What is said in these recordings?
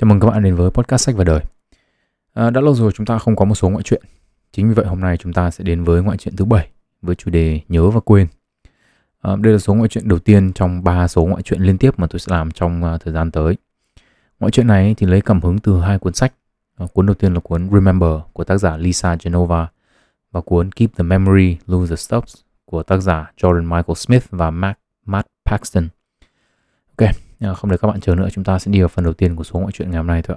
Chào mừng các bạn đến với podcast sách và đời. À, đã lâu rồi chúng ta không có một số ngoại truyện. Chính vì vậy hôm nay chúng ta sẽ đến với ngoại truyện thứ bảy với chủ đề nhớ và quên. À, đây là số ngoại truyện đầu tiên trong ba số ngoại truyện liên tiếp mà tôi sẽ làm trong uh, thời gian tới. Ngoại truyện này thì lấy cảm hứng từ hai cuốn sách. À, cuốn đầu tiên là cuốn Remember của tác giả Lisa Genova và cuốn Keep the Memory, Lose the Stops của tác giả Jordan Michael Smith và Matt, Matt Paxton. Ok, Ờ, không để các bạn chờ nữa, chúng ta sẽ đi vào phần đầu tiên của số ngoại truyện ngày hôm nay thôi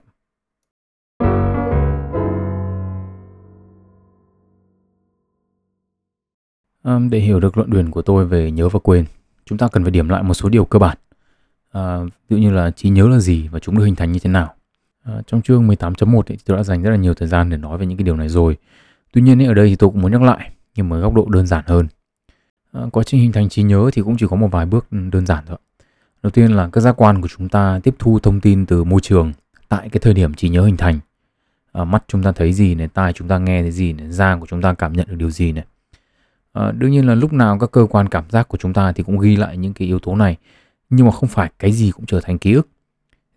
ạ. Để hiểu được luận điển của tôi về nhớ và quên, chúng ta cần phải điểm lại một số điều cơ bản. À, ví dụ như là trí nhớ là gì và chúng được hình thành như thế nào. À, trong chương 18.1 thì tôi đã dành rất là nhiều thời gian để nói về những cái điều này rồi. Tuy nhiên ở đây thì tôi cũng muốn nhắc lại nhưng mà góc độ đơn giản hơn. À, quá trình hình thành trí nhớ thì cũng chỉ có một vài bước ừ, đơn giản thôi. Đầu tiên là các giác quan của chúng ta tiếp thu thông tin từ môi trường tại cái thời điểm trí nhớ hình thành. À, mắt chúng ta thấy gì này, tai chúng ta nghe thấy gì này, da của chúng ta cảm nhận được điều gì này. À, đương nhiên là lúc nào các cơ quan cảm giác của chúng ta thì cũng ghi lại những cái yếu tố này, nhưng mà không phải cái gì cũng trở thành ký ức.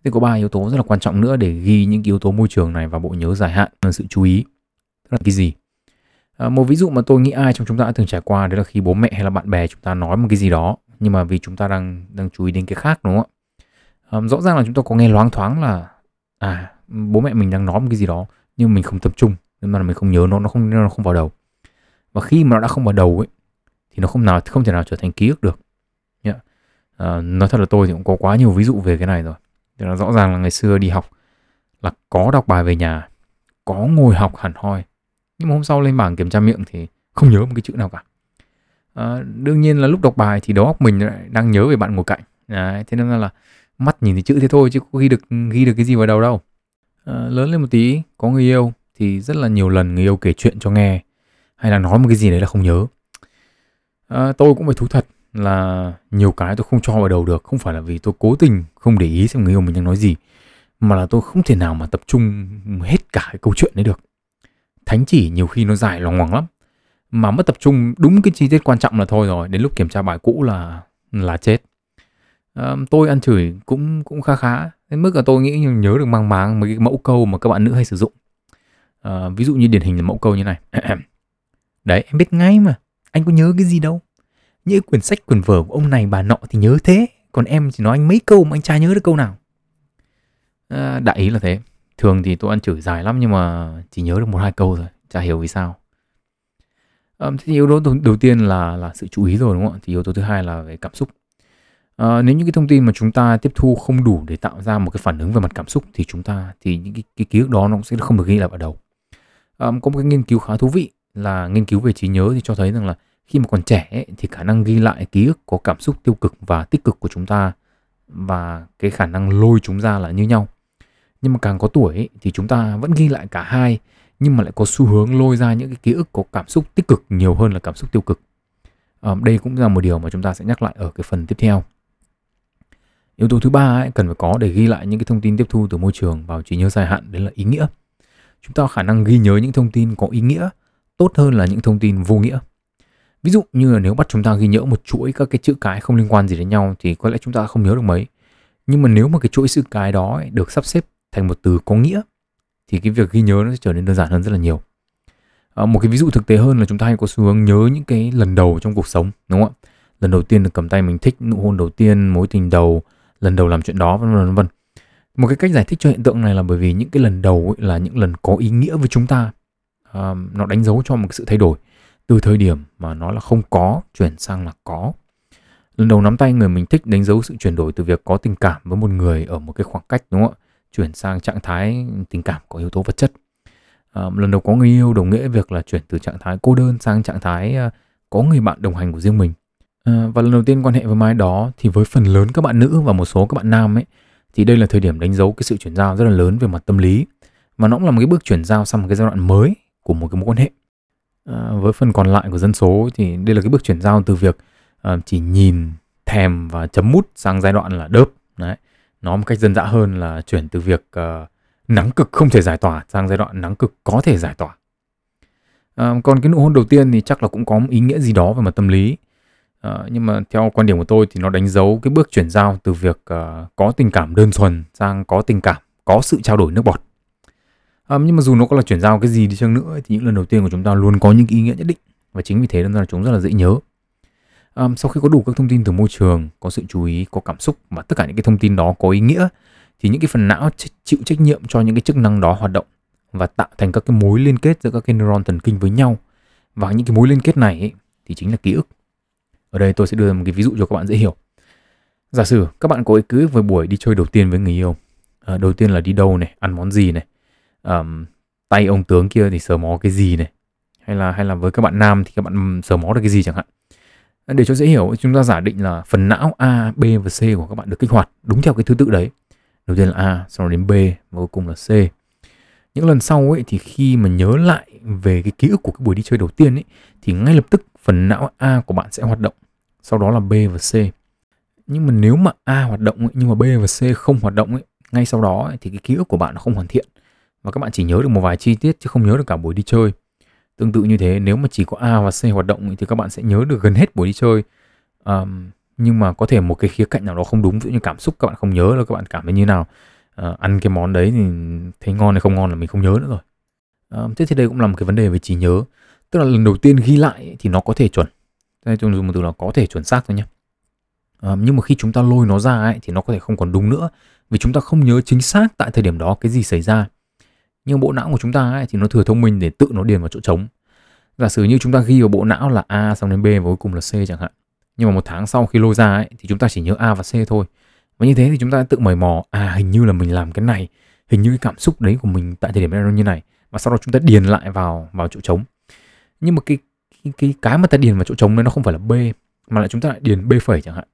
thì có ba yếu tố rất là quan trọng nữa để ghi những yếu tố môi trường này vào bộ nhớ dài hạn là sự chú ý. Tức là cái gì? À, một ví dụ mà tôi nghĩ ai trong chúng ta đã từng trải qua đấy là khi bố mẹ hay là bạn bè chúng ta nói một cái gì đó nhưng mà vì chúng ta đang đang chú ý đến cái khác đúng không ạ? Um, rõ ràng là chúng ta có nghe loáng thoáng là à bố mẹ mình đang nói một cái gì đó nhưng mình không tập trung. Nên mà mình không nhớ nó nó không nó không vào đầu. Và khi mà nó đã không vào đầu ấy thì nó không nào không thể nào trở thành ký ức được. Yeah. à, ờ, nói thật là tôi thì cũng có quá nhiều ví dụ về cái này rồi. Thì là rõ ràng là ngày xưa đi học là có đọc bài về nhà có ngồi học hẳn hoi. Nhưng mà hôm sau lên bảng kiểm tra miệng thì không nhớ một cái chữ nào cả à, đương nhiên là lúc đọc bài thì đầu óc mình lại đang nhớ về bạn ngồi cạnh. Đấy, thế nên là mắt nhìn thấy chữ thế thôi chứ có ghi được ghi được cái gì vào đầu đâu. À, lớn lên một tí có người yêu thì rất là nhiều lần người yêu kể chuyện cho nghe hay là nói một cái gì đấy là không nhớ. À, tôi cũng phải thú thật là nhiều cái tôi không cho vào đầu được không phải là vì tôi cố tình không để ý xem người yêu mình đang nói gì mà là tôi không thể nào mà tập trung hết cả cái câu chuyện đấy được. Thánh chỉ nhiều khi nó dài lòng ngoằng lắm mà mất tập trung đúng cái chi tiết quan trọng là thôi rồi đến lúc kiểm tra bài cũ là là chết. À, tôi ăn chửi cũng cũng khá khá đến mức là tôi nghĩ nhớ được mang máng mấy cái mẫu câu mà các bạn nữ hay sử dụng. À, ví dụ như điển hình là mẫu câu như này. Đấy em biết ngay mà anh có nhớ cái gì đâu. Như quyển sách quyển vở của ông này bà nọ thì nhớ thế còn em chỉ nói anh mấy câu mà anh chả nhớ được câu nào. À, đại ý là thế. Thường thì tôi ăn chửi dài lắm nhưng mà chỉ nhớ được một hai câu thôi chả hiểu vì sao. Um, thì yếu tố đầu, đầu tiên là là sự chú ý rồi đúng không ạ? Thì yếu tố thứ hai là về cảm xúc. Uh, nếu những cái thông tin mà chúng ta tiếp thu không đủ để tạo ra một cái phản ứng về mặt cảm xúc thì chúng ta thì những cái, cái ký ức đó nó sẽ không được ghi lại vào đầu. Um, có một cái nghiên cứu khá thú vị là nghiên cứu về trí nhớ thì cho thấy rằng là khi mà còn trẻ ấy, thì khả năng ghi lại ký ức có cảm xúc tiêu cực và tích cực của chúng ta và cái khả năng lôi chúng ra là như nhau. Nhưng mà càng có tuổi ấy, thì chúng ta vẫn ghi lại cả hai nhưng mà lại có xu hướng lôi ra những cái ký ức có cảm xúc tích cực nhiều hơn là cảm xúc tiêu cực. À, đây cũng là một điều mà chúng ta sẽ nhắc lại ở cái phần tiếp theo. Yếu tố thứ ba ấy, cần phải có để ghi lại những cái thông tin tiếp thu từ môi trường vào trí nhớ dài hạn đấy là ý nghĩa. Chúng ta có khả năng ghi nhớ những thông tin có ý nghĩa tốt hơn là những thông tin vô nghĩa. Ví dụ như là nếu bắt chúng ta ghi nhớ một chuỗi các cái chữ cái không liên quan gì đến nhau thì có lẽ chúng ta không nhớ được mấy. Nhưng mà nếu mà cái chuỗi chữ cái đó ấy, được sắp xếp thành một từ có nghĩa thì cái việc ghi nhớ nó sẽ trở nên đơn giản hơn rất là nhiều. À, một cái ví dụ thực tế hơn là chúng ta hay có xu hướng nhớ những cái lần đầu trong cuộc sống đúng không ạ? Lần đầu tiên được cầm tay mình thích nụ hôn đầu tiên mối tình đầu lần đầu làm chuyện đó vân vân vân. Một cái cách giải thích cho hiện tượng này là bởi vì những cái lần đầu ấy là những lần có ý nghĩa với chúng ta. À, nó đánh dấu cho một cái sự thay đổi từ thời điểm mà nó là không có chuyển sang là có. Lần đầu nắm tay người mình thích đánh dấu sự chuyển đổi từ việc có tình cảm với một người ở một cái khoảng cách đúng không ạ? Chuyển sang trạng thái tình cảm có yếu tố vật chất. À, lần đầu có người yêu đồng nghĩa việc là chuyển từ trạng thái cô đơn sang trạng thái à, có người bạn đồng hành của riêng mình. À, và lần đầu tiên quan hệ với mai đó thì với phần lớn các bạn nữ và một số các bạn nam ấy thì đây là thời điểm đánh dấu cái sự chuyển giao rất là lớn về mặt tâm lý. Và nó cũng là một cái bước chuyển giao sang một cái giai đoạn mới của một cái mối quan hệ. À, với phần còn lại của dân số thì đây là cái bước chuyển giao từ việc à, chỉ nhìn thèm và chấm mút sang giai đoạn là đớp nó một cách dân dã hơn là chuyển từ việc uh, nắng cực không thể giải tỏa sang giai đoạn nắng cực có thể giải tỏa. Uh, còn cái nụ hôn đầu tiên thì chắc là cũng có một ý nghĩa gì đó về mặt tâm lý. Uh, nhưng mà theo quan điểm của tôi thì nó đánh dấu cái bước chuyển giao từ việc uh, có tình cảm đơn thuần sang có tình cảm có sự trao đổi nước bọt. Um, nhưng mà dù nó có là chuyển giao cái gì đi chăng nữa thì những lần đầu tiên của chúng ta luôn có những ý nghĩa nhất định. Và chính vì thế nên là chúng rất là dễ nhớ um, sau khi có đủ các thông tin từ môi trường có sự chú ý có cảm xúc và tất cả những cái thông tin đó có ý nghĩa thì những cái phần não chịu trách nhiệm cho những cái chức năng đó hoạt động và tạo thành các cái mối liên kết giữa các cái neuron thần kinh với nhau. Và những cái mối liên kết này ấy, thì chính là ký ức. Ở đây tôi sẽ đưa một cái ví dụ cho các bạn dễ hiểu. Giả sử các bạn có ký ức về buổi đi chơi đầu tiên với người yêu. À, đầu tiên là đi đâu này ăn món gì này um, tay ông tướng kia thì sờ mó cái gì này hay là hay là với các bạn nam thì các bạn sờ mó được cái gì chẳng hạn để cho dễ hiểu chúng ta giả định là phần não A, B và C của các bạn được kích hoạt đúng theo cái thứ tự đấy. Đầu tiên là A sau đó đến B và cuối cùng là C. Những lần sau ấy thì khi mà nhớ lại về cái ký ức của cái buổi đi chơi đầu tiên ấy thì ngay lập tức phần não A của bạn sẽ hoạt động. Sau đó là B và C. Nhưng mà nếu mà A hoạt động ấy, nhưng mà B và C không hoạt động ấy ngay sau đó ấy, thì cái ký ức của bạn nó không hoàn thiện. Và các bạn chỉ nhớ được một vài chi tiết chứ không nhớ được cả buổi đi chơi tương tự như thế nếu mà chỉ có A và C hoạt động thì các bạn sẽ nhớ được gần hết buổi đi chơi. Um, nhưng mà có thể một cái khía cạnh nào đó không đúng ví dụ như cảm xúc các bạn không nhớ là các bạn cảm thấy như nào. Uh, ăn cái món đấy thì thấy ngon hay không ngon là mình không nhớ nữa rồi. Uh, thế thì đây cũng là một cái vấn đề về trí nhớ. Tức là lần đầu tiên ghi lại thì nó có thể chuẩn. Đây tôi dùng một từ là có thể chuẩn xác thôi nhé uh, nhưng mà khi chúng ta lôi nó ra ấy, thì nó có thể không còn đúng nữa. Vì chúng ta không nhớ chính xác tại thời điểm đó cái gì xảy ra nhưng bộ não của chúng ta ấy, thì nó thừa thông minh để tự nó điền vào chỗ trống. Giả sử như chúng ta ghi vào bộ não là a xong đến b và cuối cùng là c chẳng hạn. Nhưng mà một tháng sau khi lôi ra ấy, thì chúng ta chỉ nhớ a và c thôi. Và như thế thì chúng ta tự mời mò à hình như là mình làm cái này hình như cái cảm xúc đấy của mình tại thời điểm này nó như này và sau đó chúng ta điền lại vào vào chỗ trống. Nhưng mà cái cái cái, cái mà ta điền vào chỗ trống đấy nó không phải là b mà là chúng ta lại điền b phẩy chẳng hạn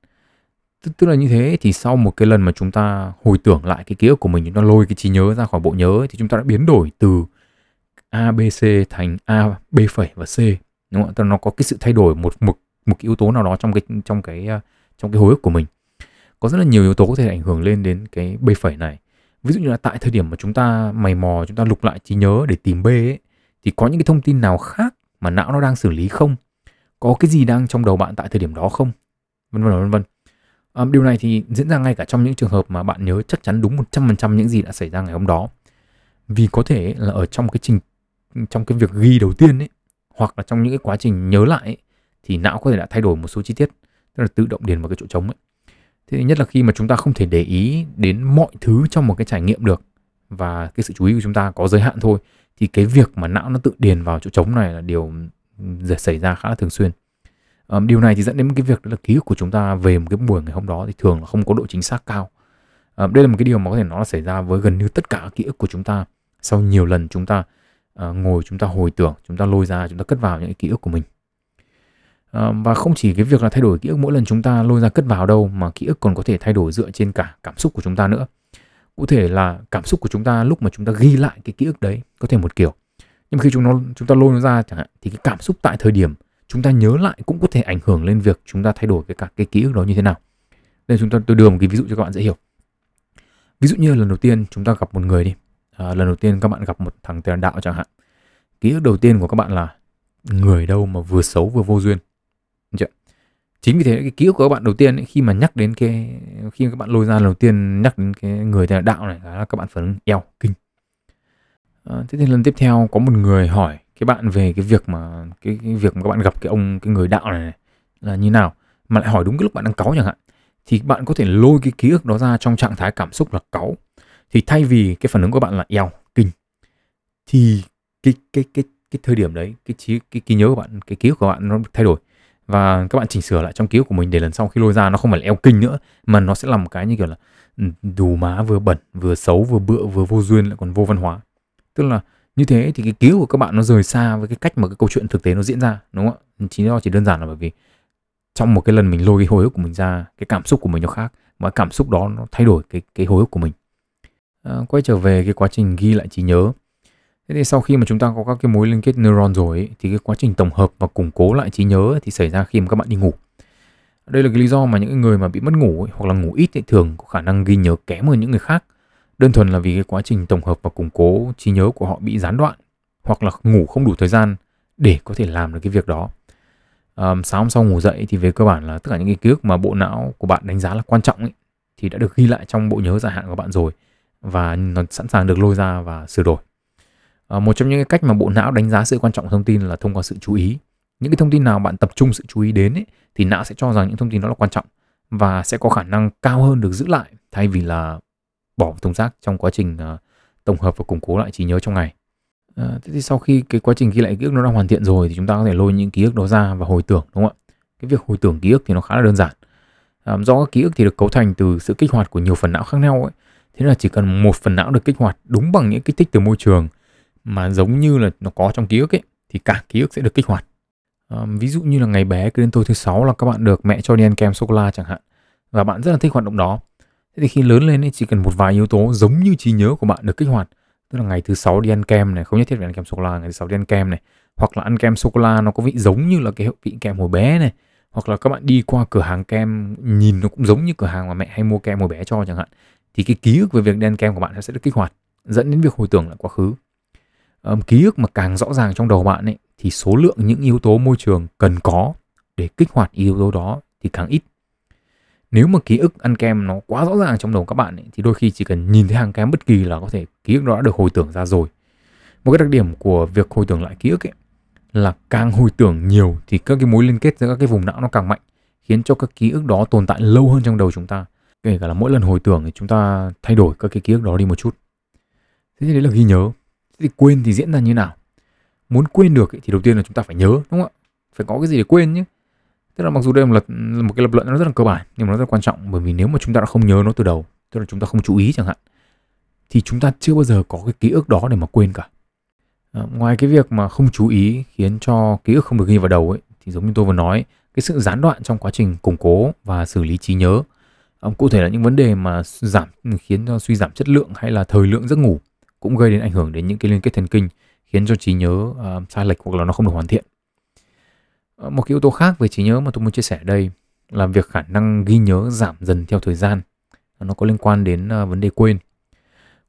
tức, tức là như thế thì sau một cái lần mà chúng ta hồi tưởng lại cái ký ức của mình chúng ta lôi cái trí nhớ ra khỏi bộ nhớ thì chúng ta đã biến đổi từ a b c thành a b phẩy và c đúng không ạ? Nó có cái sự thay đổi một một một cái yếu tố nào đó trong cái trong cái à, trong cái hồi ức của mình. Có rất là nhiều yếu tố có thể ảnh hưởng lên đến cái b phẩy này. Ví dụ như là tại thời điểm mà chúng ta mày mò chúng ta lục lại trí nhớ để tìm b ấy, thì có những cái thông tin nào khác mà não nó đang xử lý không? Có cái gì đang trong đầu bạn tại thời điểm đó không? Vân vân vân vân à, điều này thì diễn ra ngay cả trong những trường hợp mà bạn nhớ chắc chắn đúng 100% những gì đã xảy ra ngày hôm đó. Vì có thể là ở trong cái trình trong cái việc ghi đầu tiên ấy hoặc là trong những cái quá trình nhớ lại ấy, thì não có thể đã thay đổi một số chi tiết tức là tự động điền vào cái chỗ trống ấy. Thế nhất là khi mà chúng ta không thể để ý đến mọi thứ trong một cái trải nghiệm được và cái sự chú ý của chúng ta có giới hạn thôi thì cái việc mà não nó tự điền vào chỗ trống này là điều ừ, xảy ra khá là thường xuyên um, điều này thì dẫn đến cái việc đó là ký ức của chúng ta về một cái buổi ngày hôm đó thì thường là không có độ chính xác cao. Um, đây là một cái điều mà có thể nó là xảy ra với gần như tất cả ký ức của chúng ta. Sau nhiều lần chúng ta uh, ngồi chúng ta hồi tưởng chúng ta lôi ra chúng ta cất vào những cái ký ức của mình. Và không chỉ cái việc là thay đổi ký ức mỗi lần chúng ta lôi ra cất vào đâu mà ký ức còn có thể thay đổi dựa trên cả cảm xúc của chúng ta nữa. Cụ thể là cảm xúc của chúng ta lúc mà chúng ta ghi lại cái ký ức đấy có thể một kiểu. Nhưng khi chúng nó chúng ta lôi nó ra chẳng hạn thì cái cảm xúc tại thời điểm chúng ta nhớ lại cũng có thể ảnh hưởng lên việc chúng ta thay đổi cái cả cái ký ức đó như thế nào. Đây chúng ta tôi đưa một cái ví dụ cho các bạn dễ hiểu. Ví dụ như lần đầu tiên chúng ta gặp một người đi. À, lần đầu tiên các bạn gặp một thằng tiền đạo chẳng hạn. Ký ức đầu tiên của các bạn là người đâu mà vừa xấu vừa vô duyên. Chưa? chính vì thế cái ký ức của các bạn đầu tiên ấy, khi mà nhắc đến cái khi các bạn lôi ra lần đầu tiên nhắc đến cái người tiền đạo này là các bạn phản ứng eo kinh. À, thế thì lần tiếp theo có một người hỏi cái bạn về cái việc mà cái, cái việc mà các bạn gặp cái ông cái người đạo này, này là như nào? Mà lại hỏi đúng cái lúc bạn đang cáu chẳng hạn. Thì bạn có thể lôi cái ký ức đó ra trong trạng thái cảm xúc là cáu. Thì thay vì cái phản ứng của bạn là eo kinh thì cái cái cái cái thời điểm đấy cái trí cái trí nhớ của bạn cái ký ức của bạn nó thay đổi. Và các bạn chỉnh sửa lại trong ký ức của mình để lần sau khi lôi ra nó không phải là eo kinh nữa mà nó sẽ là một cái như kiểu là ừ, đủ má vừa bẩn vừa xấu vừa bựa vừa vô duyên lại còn vô văn hóa. Tức là như thế thì cái ký của các bạn nó rời xa với cái cách mà cái câu chuyện thực tế nó diễn ra đúng không ạ? Chính do chỉ đơn giản là bởi vì trong một cái lần mình lôi cái hồi ức của mình ra cái cảm xúc của mình nó khác và cảm xúc đó nó thay đổi cái cái hồi ức của mình. À, quay trở về cái quá trình ghi lại trí nhớ. Thế thì sau khi mà chúng ta có các cái mối liên kết neuron rồi ấy, thì cái quá trình tổng hợp và củng cố lại trí nhớ thì xảy ra khi mà các bạn đi ngủ. Đây là cái lý do mà những người mà bị mất ngủ ấy, hoặc là ngủ ít thì thường có khả năng ghi nhớ kém hơn những người khác đơn thuần là vì cái quá trình tổng hợp và củng cố trí nhớ của họ bị gián đoạn hoặc là ngủ không đủ thời gian để có thể làm được cái việc đó À, sáng hôm sau ngủ dậy thì về cơ bản là tất cả những cái ký ức mà bộ não của bạn đánh giá là quan trọng ấy, thì đã được ghi lại trong bộ nhớ dài hạn của bạn rồi và nó sẵn sàng được lôi ra và sửa đổi. À, một trong những cái cách mà bộ não đánh giá sự quan trọng của thông tin là thông qua sự chú ý. Những cái thông tin nào bạn tập trung sự chú ý đến ấy, thì não sẽ cho rằng những thông tin đó là quan trọng và sẽ có khả năng cao hơn được giữ lại thay vì là bỏ thùng rác trong quá trình uh, tổng hợp và củng cố lại trí nhớ trong ngày. À, thế thì sau khi cái quá trình ghi lại ký ức nó đã hoàn thiện rồi thì chúng ta có thể lôi những ký ức đó ra và hồi tưởng đúng không ạ? Cái việc hồi tưởng ký ức thì nó khá là đơn giản. À, do các ký ức thì được cấu thành từ sự kích hoạt của nhiều phần não khác nhau ấy. Thế là chỉ cần một phần não được kích hoạt đúng bằng những kích thích từ môi trường mà giống như là nó có trong ký ức ấy thì cả ký ức sẽ được kích hoạt. À, ví dụ như là ngày bé cứ đến tối thứ sáu là các bạn được mẹ cho đi ăn kem sô cô la chẳng hạn và bạn rất là thích hoạt động đó. Thế thì khi lớn lên ấy, chỉ cần một vài yếu tố giống như trí nhớ của bạn được kích hoạt tức là ngày thứ sáu đi ăn kem này không nhất thiết phải ăn kem sô cô la ngày thứ sáu đi ăn kem này hoặc là ăn kem sô cô la nó có vị giống như là cái vị kem hồi bé này hoặc là các bạn đi qua cửa hàng kem nhìn nó cũng giống như cửa hàng mà mẹ hay mua kem hồi bé cho chẳng hạn thì cái ký ức về việc đi ăn kem của bạn sẽ được kích hoạt dẫn đến việc hồi tưởng lại quá khứ. Um, ký ức mà càng rõ ràng trong đầu bạn ấy thì số lượng những yếu tố môi trường cần có để kích hoạt yếu tố đó thì càng ít nếu mà ký ức ăn kem nó quá rõ ràng trong đầu các bạn ấy, thì đôi khi chỉ cần nhìn thấy hàng kem bất kỳ là có thể ký ức đó đã được hồi tưởng ra rồi. Một cái đặc điểm của việc hồi tưởng lại ký ức ấy là càng hồi tưởng nhiều thì các cái mối liên kết giữa các cái vùng não nó càng mạnh khiến cho các ký ức đó tồn tại lâu hơn trong đầu chúng ta. Kể cả là mỗi lần hồi tưởng thì chúng ta thay đổi các cái ký ức đó đi một chút. Thế thì đấy là ghi nhớ. Thế thì quên thì diễn ra như nào? Muốn quên được ấy, thì đầu tiên là chúng ta phải nhớ đúng không ạ? Phải có cái gì để quên nhé tức là mặc dù đây là một, một cái lập luận nó rất là cơ bản nhưng mà nó rất là quan trọng bởi vì nếu mà chúng ta đã không nhớ nó từ đầu tức là chúng ta không chú ý chẳng hạn thì chúng ta chưa bao giờ có cái ký ức đó để mà quên cả. À, ngoài cái việc mà không chú ý khiến cho ký ức không được ghi vào đầu ấy thì giống như tôi vừa nói cái sự gián đoạn trong quá trình củng cố và xử lý trí nhớ à, cụ thể là những vấn đề mà giảm khiến cho suy giảm chất lượng hay là thời lượng giấc ngủ cũng gây đến ảnh hưởng đến những cái liên kết thần kinh khiến cho trí nhớ uh, sai lệch hoặc là nó không được hoàn thiện. Ờ, một cái yếu tố khác về trí nhớ mà tôi muốn chia sẻ đây là việc khả năng ghi nhớ giảm dần theo thời gian nó có liên quan đến ờ, vấn đề quên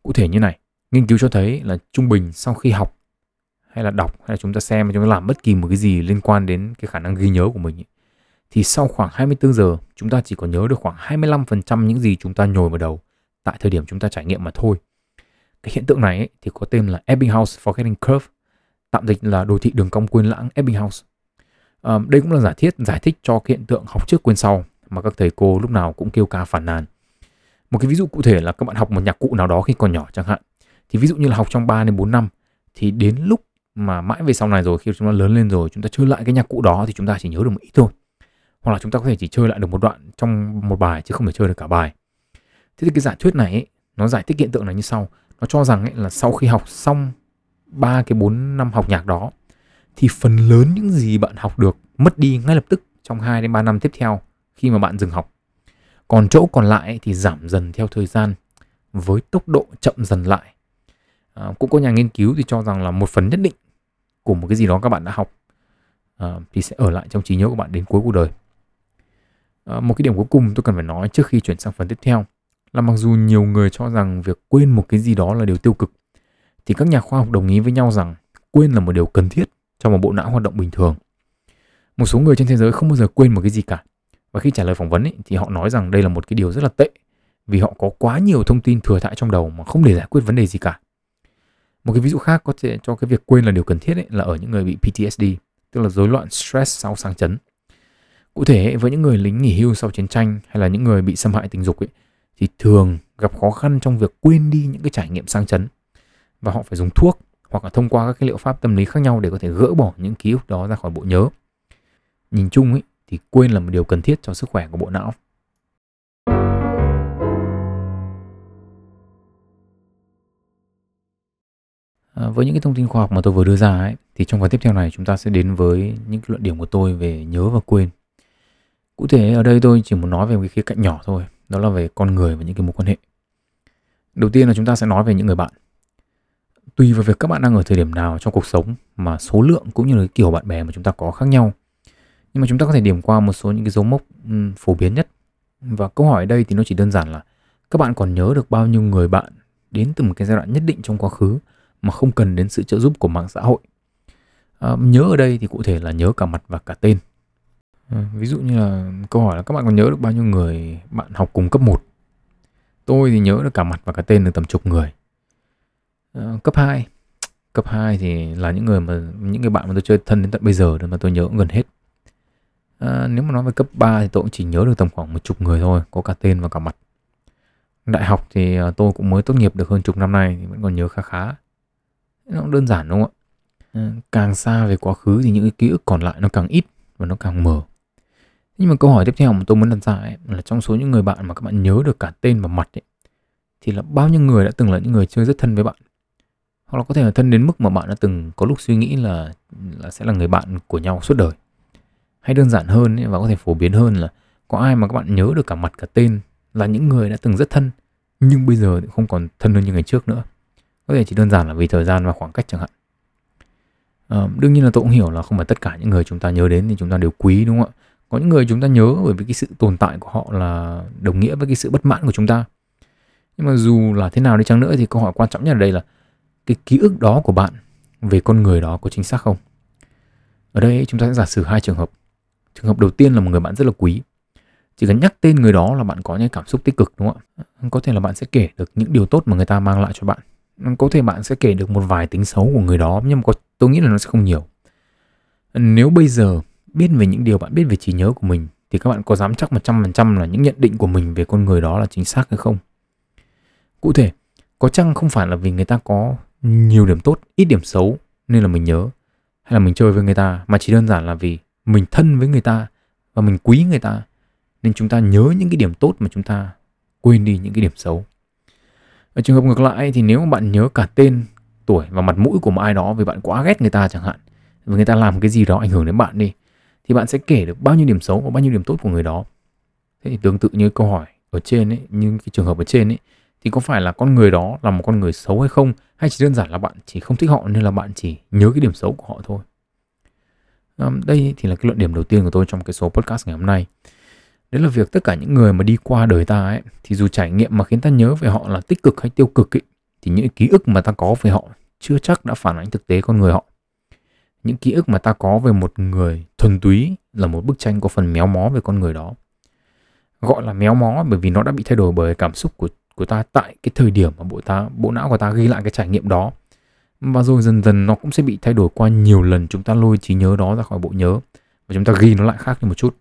cụ thể như này nghiên cứu cho thấy là trung bình sau khi học hay là đọc hay là chúng ta xem hay chúng ta làm bất kỳ một cái gì liên quan đến cái khả năng ghi nhớ của mình ấy, thì sau khoảng 24 giờ chúng ta chỉ có nhớ được khoảng 25% những gì chúng ta nhồi vào đầu tại thời điểm chúng ta trải nghiệm mà thôi. Cái hiện tượng này ấy, thì có tên là Ebbinghaus Forgetting Curve, tạm dịch là đồ thị đường cong quên lãng Ebbinghaus. À, đây cũng là giả thiết giải thích cho cái hiện tượng học trước quên sau mà các thầy cô lúc nào cũng kêu ca phản nàn. Một cái ví dụ cụ thể là các bạn học một nhạc cụ nào đó khi còn nhỏ chẳng hạn. Thì ví dụ như là học trong 3 đến 4 năm thì đến lúc mà mãi về sau này rồi khi chúng ta lớn lên rồi chúng ta chơi lại cái nhạc cụ đó thì chúng ta chỉ nhớ được một ít thôi. Hoặc là chúng ta có thể chỉ chơi lại được một đoạn trong một bài chứ không thể chơi được cả bài. Thế thì cái giả thuyết này ấy, nó giải thích hiện tượng này như sau. Nó cho rằng ấy, là sau khi học xong ba cái 4 năm học nhạc đó thì phần lớn những gì bạn học được mất đi ngay lập tức trong 2 đến 3 năm tiếp theo khi mà bạn dừng học. Còn chỗ còn lại thì giảm dần theo thời gian với tốc độ chậm dần lại. À, cũng có nhà nghiên cứu thì cho rằng là một phần nhất định của một cái gì đó các bạn đã học à, thì sẽ ở lại trong trí nhớ của bạn đến cuối cuộc đời. À, một cái điểm cuối cùng tôi cần phải nói trước khi chuyển sang phần tiếp theo là mặc dù nhiều người cho rằng việc quên một cái gì đó là điều tiêu cực thì các nhà khoa học đồng ý với nhau rằng quên là một điều cần thiết trong một bộ não hoạt động bình thường. Một số người trên thế giới không bao giờ quên một cái gì cả. Và khi trả lời phỏng vấn ấy, thì họ nói rằng đây là một cái điều rất là tệ vì họ có quá nhiều thông tin thừa thãi trong đầu mà không để giải quyết vấn đề gì cả. Một cái ví dụ khác có thể cho cái việc quên là điều cần thiết ấy, là ở những người bị PTSD, tức là rối loạn stress sau sang chấn. Cụ thể với những người lính nghỉ hưu sau chiến tranh hay là những người bị xâm hại tình dục ấy, thì thường gặp khó khăn trong việc quên đi những cái trải nghiệm sang chấn và họ phải dùng thuốc hoặc là thông qua các cái liệu pháp tâm lý khác nhau để có thể gỡ bỏ những ký ức đó ra khỏi bộ nhớ. Nhìn chung ấy, thì quên là một điều cần thiết cho sức khỏe của bộ não. À, với những cái thông tin khoa học mà tôi vừa đưa ra ấy, thì trong phần tiếp theo này chúng ta sẽ đến với những cái luận điểm của tôi về nhớ và quên. Cụ thể ở đây tôi chỉ muốn nói về một cái khía cạnh nhỏ thôi, đó là về con người và những cái mối quan hệ. Đầu tiên là chúng ta sẽ nói về những người bạn tùy vào việc các bạn đang ở thời điểm nào trong cuộc sống mà số lượng cũng như là kiểu bạn bè mà chúng ta có khác nhau. Nhưng mà chúng ta có thể điểm qua một số những cái dấu mốc phổ biến nhất. Và câu hỏi ở đây thì nó chỉ đơn giản là các bạn còn nhớ được bao nhiêu người bạn đến từ một cái giai đoạn nhất định trong quá khứ mà không cần đến sự trợ giúp của mạng xã hội? À, nhớ ở đây thì cụ thể là nhớ cả mặt và cả tên. À, ví dụ như là câu hỏi là các bạn còn nhớ được bao nhiêu người bạn học cùng cấp 1 tôi thì nhớ được cả mặt và cả tên được tầm chục người uh, cấp 2 cấp 2 thì là những người mà những người bạn mà tôi chơi thân đến tận bây giờ mà tôi nhớ cũng gần hết. À, nếu mà nói về cấp 3 thì tôi cũng chỉ nhớ được tầm khoảng một chục người thôi có cả tên và cả mặt. Đại học thì ờ, tôi cũng mới tốt nghiệp được hơn chục năm nay thì vẫn còn nhớ khá khá. Nó cũng đơn giản đúng không ạ? À, càng xa về quá khứ thì những cái ký ức còn lại nó càng ít và nó càng mờ. Nhưng mà câu hỏi tiếp theo mà tôi muốn đặt ra ấy, là trong số những người bạn mà các bạn nhớ được cả tên và mặt ấy, thì là bao nhiêu người đã từng là những người chơi rất thân với bạn? Hoặc là có thể là thân đến mức mà bạn đã từng có lúc suy nghĩ là là sẽ là người bạn của nhau suốt đời. Hay đơn giản hơn ấy, và có thể phổ biến hơn là có ai mà các bạn nhớ được cả mặt cả tên là những người đã từng rất thân nhưng bây giờ thì không còn thân hơn như ngày trước nữa. Có thể chỉ đơn giản là vì thời gian và khoảng cách chẳng hạn. À, đương nhiên là tôi cũng hiểu là không phải tất cả những người chúng ta nhớ đến thì chúng ta đều quý đúng không ạ? Có những người chúng ta nhớ bởi vì cái sự tồn tại của họ là đồng nghĩa với cái sự bất mãn của chúng ta. Nhưng mà dù là thế nào đi chăng nữa thì câu hỏi quan trọng nhất ở đây là cái ký ức đó của bạn về con người đó có chính xác không? Ở đây chúng ta sẽ giả sử hai trường hợp. Trường hợp đầu tiên là một người bạn rất là quý. Chỉ cần nhắc tên người đó là bạn có những cảm xúc tích cực đúng không ạ? Có thể là bạn sẽ kể được những điều tốt mà người ta mang lại cho bạn. Có thể bạn sẽ kể được một vài tính xấu của người đó nhưng mà có, tôi nghĩ là nó sẽ không nhiều. Nếu bây giờ biết về những điều bạn biết về trí nhớ của mình thì các bạn có dám chắc 100% là những nhận định của mình về con người đó là chính xác hay không? Cụ thể, có chăng không phải là vì người ta có nhiều điểm tốt, ít điểm xấu nên là mình nhớ hay là mình chơi với người ta mà chỉ đơn giản là vì mình thân với người ta và mình quý người ta nên chúng ta nhớ những cái điểm tốt mà chúng ta quên đi những cái điểm xấu. Ở trường hợp ngược lại thì nếu mà bạn nhớ cả tên, tuổi và mặt mũi của một ai đó vì bạn quá ghét người ta chẳng hạn, và người ta làm cái gì đó ảnh hưởng đến bạn đi thì bạn sẽ kể được bao nhiêu điểm xấu và bao nhiêu điểm tốt của người đó. Thế thì tương tự như câu hỏi ở trên ấy, như cái trường hợp ở trên ấy thì có phải là con người đó là một con người xấu hay không? Hay chỉ đơn giản là bạn chỉ không thích họ nên là bạn chỉ nhớ cái điểm xấu của họ thôi? À, đây thì là cái luận điểm đầu tiên của tôi trong cái số podcast ngày hôm nay. Đấy là việc tất cả những người mà đi qua đời ta ấy thì dù trải nghiệm mà khiến ta nhớ về họ là tích cực hay tiêu cực ấy, thì những ký ức mà ta có về họ chưa chắc đã phản ánh thực tế con người họ. Những ký ức mà ta có về một người thuần túy là một bức tranh có phần méo mó về con người đó. Gọi là méo mó bởi vì nó đã bị thay đổi bởi cảm xúc của của ta tại cái thời điểm mà bộ ta, bộ não của ta ghi lại cái trải nghiệm đó. Và rồi dần dần nó cũng sẽ bị thay đổi qua nhiều lần chúng ta lôi trí nhớ đó ra khỏi bộ nhớ và chúng ta ghi nó lại khác đi một chút.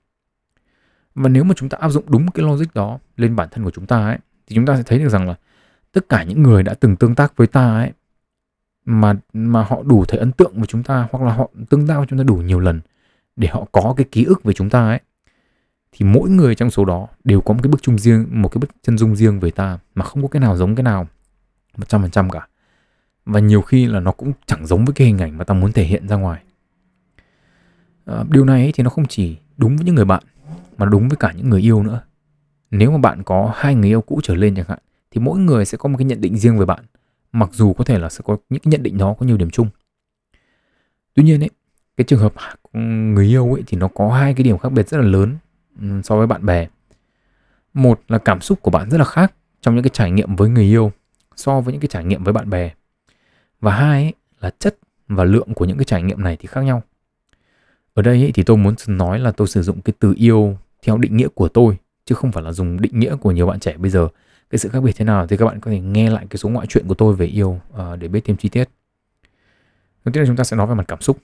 Và nếu mà chúng ta áp dụng đúng cái logic đó lên bản thân của chúng ta ấy, thì chúng ta sẽ thấy được rằng là tất cả những người đã từng tương tác với ta ấy, mà mà họ đủ thấy ấn tượng với chúng ta hoặc là họ tương tác với chúng ta đủ nhiều lần để họ có cái ký ức về chúng ta ấy thì mỗi người trong số đó đều có một cái bức chung riêng một cái bức chân dung riêng về ta mà không có cái nào giống cái nào một trăm phần trăm cả. Và nhiều khi là nó cũng chẳng giống với cái hình ảnh mà ta muốn thể hiện ra ngoài. À, điều này ấy thì nó không chỉ đúng với những người bạn mà đúng với cả những người yêu nữa. Nếu mà bạn có hai người yêu cũ trở lên chẳng hạn thì mỗi người sẽ có một cái nhận định riêng về bạn mặc dù có thể là sẽ có những cái nhận định đó có nhiều điểm chung. Tuy nhiên ấy cái trường hợp người yêu ấy thì nó có hai cái điểm khác biệt rất là lớn. Ừ, so với bạn bè. Một là cảm xúc của bạn rất là khác trong những cái trải nghiệm với người yêu so với những cái trải nghiệm với bạn bè. Và hai ấy, là chất và lượng của những cái trải nghiệm này thì khác nhau. Ở đây ấy, thì tôi muốn nói là tôi sử dụng cái từ yêu theo định nghĩa của tôi chứ không phải là dùng định nghĩa của nhiều bạn trẻ bây giờ. Cái sự khác biệt thế nào thì các bạn có thể nghe lại cái số ngoại truyện của tôi về yêu uh, để biết thêm chi tiết. Đầu tiên là chúng ta sẽ nói về mặt cảm xúc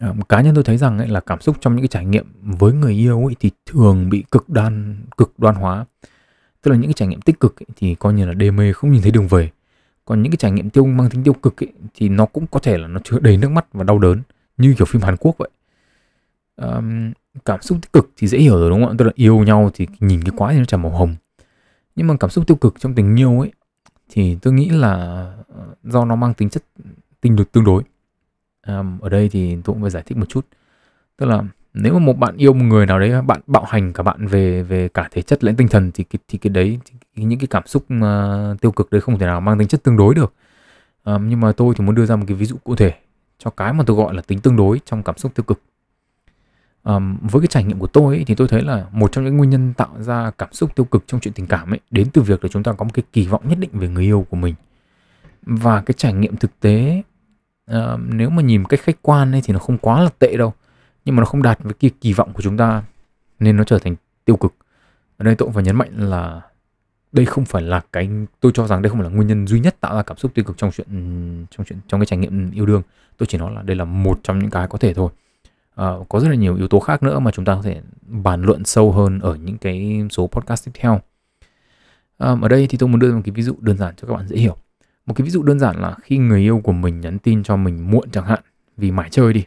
à, cá nhân tôi thấy rằng ấy, là cảm xúc trong những cái trải nghiệm với người yêu ấy, thì thường bị cực đoan cực đoan hóa. Tức là những cái trải nghiệm tích cực ấy, thì coi như là đê mê không nhìn thấy đường về. Còn những cái trải nghiệm tiêu mang tính tiêu cực ấy, thì nó cũng có thể là nó chứa đầy nước mắt và đau đớn như kiểu phim Hàn Quốc vậy. Um, cảm xúc tích cực thì dễ hiểu rồi đúng không ạ? Tức là yêu nhau thì nhìn cái quái thì nó chả màu hồng. Nhưng mà cảm xúc tiêu cực trong tình yêu ấy thì tôi nghĩ là ờ, do nó mang tính chất tình được tương đối um, ở đây thì tôi cũng phải giải thích một chút. Tức là nếu mà một bạn yêu một người nào đấy bạn bạo hành cả bạn về về cả thể chất lẫn tinh thần thì cái thì cái đấy thì những cái cảm xúc uh, tiêu cực đấy không thể nào mang tính chất tương đối được. Um, nhưng mà tôi thì muốn đưa ra một cái ví dụ cụ thể cho cái mà tôi gọi là tính tương đối trong cảm xúc tiêu cực. Um, với cái trải nghiệm của tôi ấy, thì tôi thấy là một trong những nguyên nhân tạo ra cảm xúc tiêu cực trong chuyện tình cảm ấy đến từ việc là chúng ta có một cái kỳ vọng nhất định về người yêu của mình. Và cái trải nghiệm thực tế uh, nếu mà nhìn một cách khách quan ấy thì nó không quá là tệ đâu. Nhưng mà nó không đạt với cái kỳ vọng của chúng ta nên nó trở thành tiêu cực. Ở đây tôi cũng phải nhấn mạnh là đây không phải là cái tôi cho rằng đây không phải là nguyên nhân duy nhất tạo ra cảm xúc tiêu cực trong chuyện trong chuyện trong cái trải nghiệm yêu đương. Tôi chỉ nói là đây là một trong những cái có thể thôi. À, có rất là nhiều yếu tố khác nữa mà chúng ta có thể bàn luận sâu hơn ở những cái số podcast tiếp theo. À, ở đây thì tôi muốn đưa một cái ví dụ đơn giản cho các bạn dễ hiểu một cái ví dụ đơn giản là khi người yêu của mình nhắn tin cho mình muộn chẳng hạn vì mải chơi đi.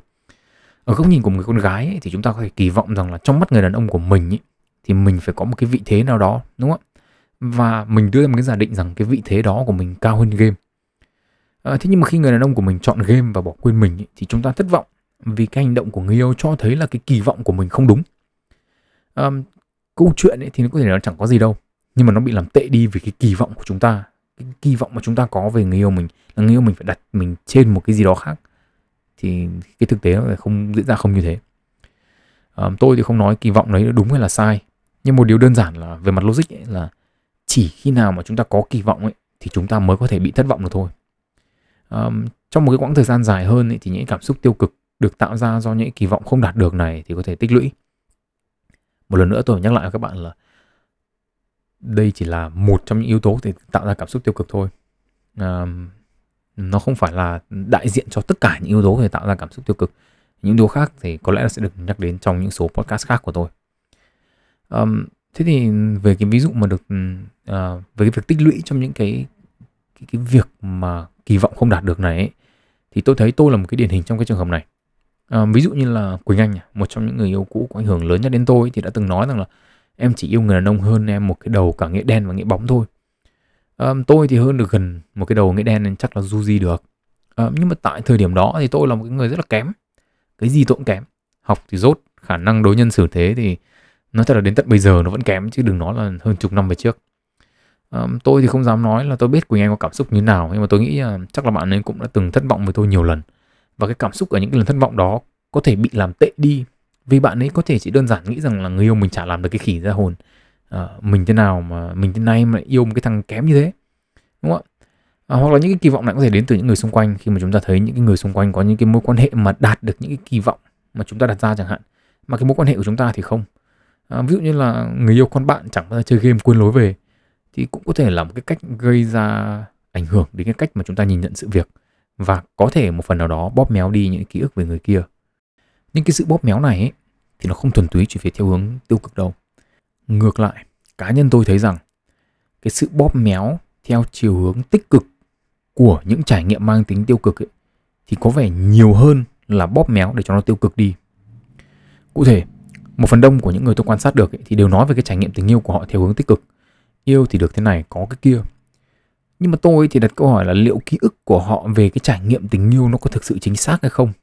Ở góc nhìn của một con gái ấy, thì chúng ta có thể kỳ vọng rằng là trong mắt người đàn ông của mình ấy, thì mình phải có một cái vị thế nào đó đúng không ạ? Và mình đưa ra một cái giả định rằng cái vị thế đó của mình cao hơn game. À, thế nhưng mà khi người đàn ông của mình chọn game và bỏ quên mình ấy, thì chúng ta thất vọng vì cái hành động của người yêu cho thấy là cái kỳ vọng của mình không đúng. À, câu chuyện ấy thì nó có thể nó chẳng có gì đâu nhưng mà nó bị làm tệ đi vì cái kỳ vọng của chúng ta cái kỳ vọng mà chúng ta có về người yêu mình là người yêu mình phải đặt mình trên một cái gì đó khác. Thì cái thực tế nó không diễn ra không như thế. À, tôi thì không nói kỳ vọng đấy đúng hay là sai nhưng một điều đơn giản là về mặt logic ấy, là chỉ khi nào mà chúng ta có kỳ vọng ấy thì chúng ta mới có thể bị thất vọng được thôi. À, trong một cái quãng thời gian dài hơn ấy, thì những cảm xúc tiêu cực được tạo ra do những kỳ vọng không đạt được này thì có thể tích lũy. Một lần nữa tôi nhắc lại với các bạn là đây chỉ là một trong những yếu tố để tạo ra cảm xúc tiêu cực thôi. À, nó không phải là đại diện cho tất cả những yếu tố để tạo ra cảm xúc tiêu cực. Những yếu tố khác thì có lẽ là sẽ được nhắc đến trong những số podcast khác của tôi. À, thế thì về cái ví dụ mà được à, về cái việc tích lũy trong những cái cái, cái việc mà kỳ vọng không đạt được này ấy, thì tôi thấy tôi là một cái điển hình trong cái trường hợp này. À, ví dụ như là Quỳnh Anh một trong những người yêu cũ có ảnh hưởng lớn nhất đến tôi thì đã từng nói rằng là em chỉ yêu người đàn ông hơn em một cái đầu cả nghĩa đen và nghĩa bóng thôi. À, tôi thì hơn được gần một cái đầu nghĩa đen nên chắc là du di được. À, nhưng mà tại thời điểm đó thì tôi là một cái người rất là kém. Cái gì tôi cũng kém. Học thì rốt khả năng đối nhân xử thế thì nói thật là đến tận bây giờ nó vẫn kém chứ đừng nói là hơn chục năm về trước. À, tôi thì không dám nói là tôi biết Quỳnh Anh có cảm xúc như nào nhưng mà tôi nghĩ là chắc là bạn ấy cũng đã từng thất vọng với tôi nhiều lần. Và cái cảm xúc ở những cái lần thất vọng đó có thể bị làm tệ đi vì bạn ấy có thể chỉ đơn giản nghĩ rằng là người yêu mình chả làm được cái khỉ ra hồn. À, mình thế nào mà mình thế này mà yêu một cái thằng kém như thế đúng không ạ? À, hoặc là những cái kỳ vọng này có thể đến từ những người xung quanh. Khi mà chúng ta thấy những cái người xung quanh có những cái mối quan hệ mà đạt được những cái kỳ vọng mà chúng ta đặt ra chẳng hạn mà cái mối quan hệ của chúng ta thì không. À, ví dụ như là người yêu con bạn chẳng bao giờ chơi game quên lối về thì cũng có thể là một cái cách gây ra ảnh hưởng đến cái cách mà chúng ta nhìn nhận sự việc. Và có thể một phần nào đó bóp méo đi những ký ức về người kia nhưng cái sự bóp méo này ấy, thì nó không thuần túy chỉ về theo hướng tiêu cực đâu. Ngược lại cá nhân tôi thấy rằng cái sự bóp méo theo chiều hướng tích cực của những trải nghiệm mang tính tiêu cực ấy, thì có vẻ nhiều hơn là bóp méo để cho nó tiêu cực đi. Cụ thể một phần đông của những người tôi quan sát được ấy, thì đều nói về cái trải nghiệm tình yêu của họ theo hướng tích cực. Yêu thì được thế này có cái kia. Nhưng mà tôi thì đặt câu hỏi là liệu ký ức của họ về cái trải nghiệm tình yêu nó có thực sự chính xác hay không?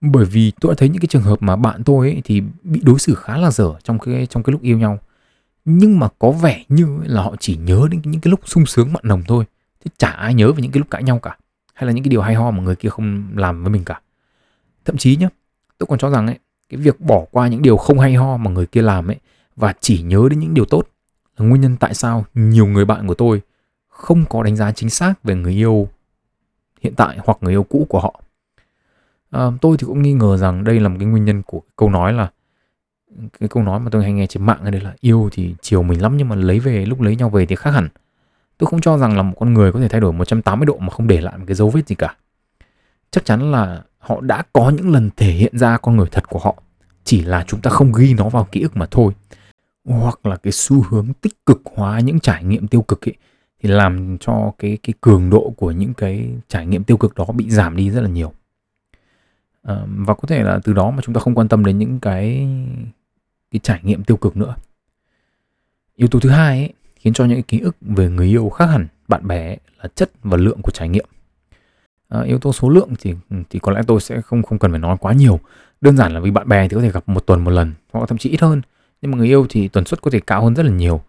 Bởi vì tôi đã thấy những cái trường hợp mà bạn tôi ấy thì bị đối xử khá là dở trong cái trong cái lúc yêu nhau. Nhưng mà có vẻ như là họ chỉ nhớ đến những cái lúc sung sướng mặn nồng thôi, chứ chả ai nhớ về những cái lúc cãi nhau cả, hay là những cái điều hay ho mà người kia không làm với mình cả. Thậm chí nhá, tôi còn cho rằng ấy, cái việc bỏ qua những điều không hay ho mà người kia làm ấy và chỉ nhớ đến những điều tốt là nguyên nhân tại sao nhiều người bạn của tôi không có đánh giá chính xác về người yêu hiện tại hoặc người yêu cũ của họ à, tôi thì cũng nghi ngờ rằng đây là một cái nguyên nhân của câu nói là cái câu nói mà tôi hay nghe trên mạng đây là yêu thì chiều mình lắm nhưng mà lấy về lúc lấy nhau về thì khác hẳn. Tôi không cho rằng là một con người có thể thay đổi 180 độ mà không để lại một cái dấu vết gì cả. Chắc chắn là họ đã có những lần thể hiện ra con người thật của họ chỉ là chúng ta không ghi nó vào ký ức mà thôi. Hoặc là cái xu hướng tích cực hóa những trải nghiệm tiêu cực ấy thì làm cho cái cái cường độ của những cái trải nghiệm tiêu cực đó bị giảm đi rất là nhiều và có thể là từ đó mà chúng ta không quan tâm đến những cái cái trải nghiệm tiêu cực nữa. Yếu tố thứ hai ấy, khiến cho những ký ức về người yêu khác hẳn bạn bè là chất và lượng của trải nghiệm. À, yếu tố số lượng thì thì có lẽ tôi sẽ không không cần phải nói quá nhiều. Đơn giản là vì bạn bè thì có thể gặp một tuần một lần hoặc thậm chí ít hơn. Nhưng mà người yêu thì tần suất có thể cao hơn rất là nhiều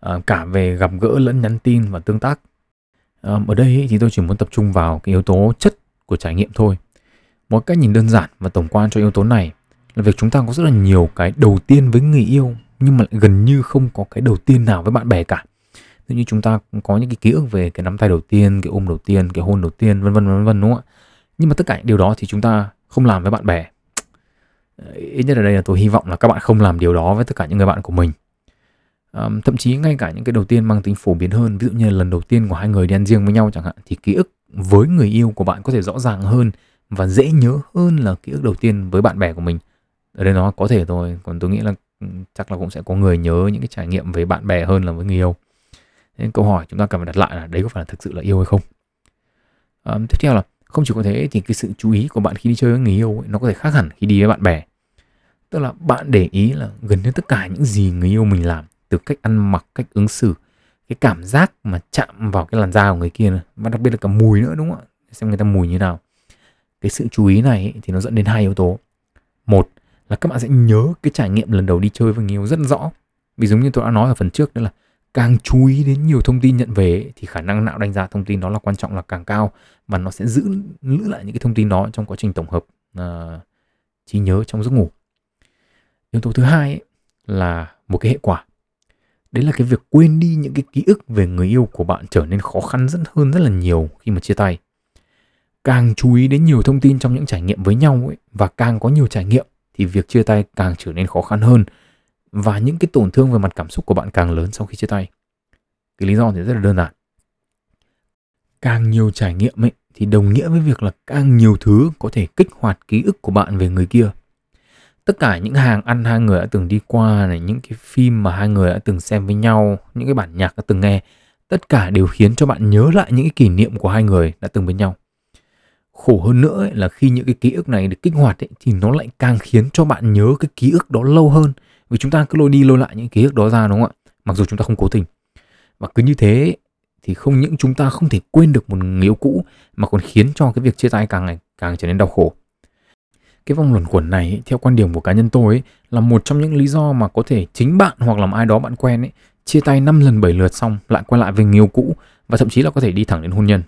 à, cả về gặp gỡ lẫn nhắn tin và tương tác. À, ở đây thì tôi chỉ muốn tập trung vào cái yếu tố chất của trải nghiệm thôi một cách nhìn đơn giản và tổng quan cho yếu tố này là việc chúng ta có rất là nhiều cái đầu tiên với người yêu nhưng mà lại gần như không có cái đầu tiên nào với bạn bè cả Ví như chúng ta có những cái ký ức về cái nắm tay đầu tiên, cái ôm đầu tiên, cái hôn đầu tiên, vân vân vân vân đúng không ạ? Nhưng mà tất cả những điều đó thì chúng ta không làm với bạn bè. Ít nhất ở đây là tôi hy vọng là các bạn không làm điều đó với tất cả những người bạn của mình. um, thậm chí ngay cả những cái đầu tiên mang tính phổ biến hơn ví dụ như là lần đầu tiên của hai người đi ăn riêng với nhau chẳng hạn thì ký ức với người yêu của bạn có thể rõ ràng hơn và dễ nhớ hơn là ký ức đầu tiên với bạn bè của mình. Ở đây nó có thể thôi còn tôi nghĩ là ừ, chắc là cũng sẽ có người nhớ những cái trải nghiệm với bạn bè hơn là với người yêu. Nên câu hỏi chúng ta cần phải đặt lại là đấy có phải là thực sự là yêu hay không? À, tiếp theo là không chỉ có thế thì cái sự chú ý của bạn khi đi chơi với người yêu ấy, nó có thể khác hẳn khi đi với bạn bè. Tức là bạn để ý là gần như tất cả những gì người yêu mình làm từ cách ăn mặc cách ứng xử cái cảm giác mà chạm vào cái làn da của người kia này, và đặc biệt là cả mùi nữa đúng không ạ? Xem người ta mùi như nào cái sự chú ý này thì nó dẫn đến hai yếu tố. Một là các bạn sẽ nhớ cái trải nghiệm lần đầu đi chơi với người yêu rất rõ. Vì giống như tôi đã nói ở phần trước đó là càng chú ý đến nhiều thông tin nhận về thì khả năng não đánh giá thông tin đó là quan trọng là càng cao và nó sẽ giữ giữ lại những cái thông tin đó trong quá trình tổng hợp uh, trí nhớ trong giấc ngủ. Yếu tố thứ hai ấy, là một cái hệ quả. Đấy là cái việc quên đi những cái ký ức về người yêu của bạn trở nên khó khăn rất hơn rất là nhiều khi mà chia tay càng chú ý đến nhiều thông tin trong những trải nghiệm với nhau ấy, và càng có nhiều trải nghiệm thì việc chia tay càng trở nên khó khăn hơn. Và những cái tổn thương về mặt cảm xúc của bạn càng lớn sau khi chia tay. Cái lý do thì rất là đơn giản. Càng nhiều trải nghiệm ấy thì đồng nghĩa với việc là càng nhiều thứ có thể kích hoạt ký ức của bạn về người kia. Tất cả những hàng ăn hai người đã từng đi qua này những cái phim mà hai người đã từng xem với nhau những cái bản nhạc đã từng nghe tất cả đều khiến cho bạn nhớ lại những cái kỷ niệm của hai người đã từng với nhau khổ hơn nữa ấy, là khi những cái ký ức này được kích hoạt ấy, thì nó lại càng khiến cho bạn nhớ cái ký ức đó lâu hơn. Vì chúng ta cứ lôi đi lôi lại những ký ức đó ra đúng không ạ? Mặc dù chúng ta không cố tình. Và cứ như thế thì không những chúng ta không thể quên được một người yêu cũ mà còn khiến cho cái việc chia tay càng ngày càng trở nên đau khổ. Cái vòng luẩn quẩn này theo quan điểm của cá nhân tôi ấy, là một trong những lý do mà có thể chính bạn hoặc là ai đó bạn quen ấy chia tay 5 lần 7 lượt xong lại quay lại với người yêu cũ và thậm chí là có thể đi thẳng đến hôn nhân